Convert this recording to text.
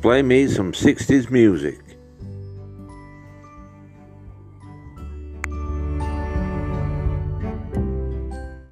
Play me some 60s music.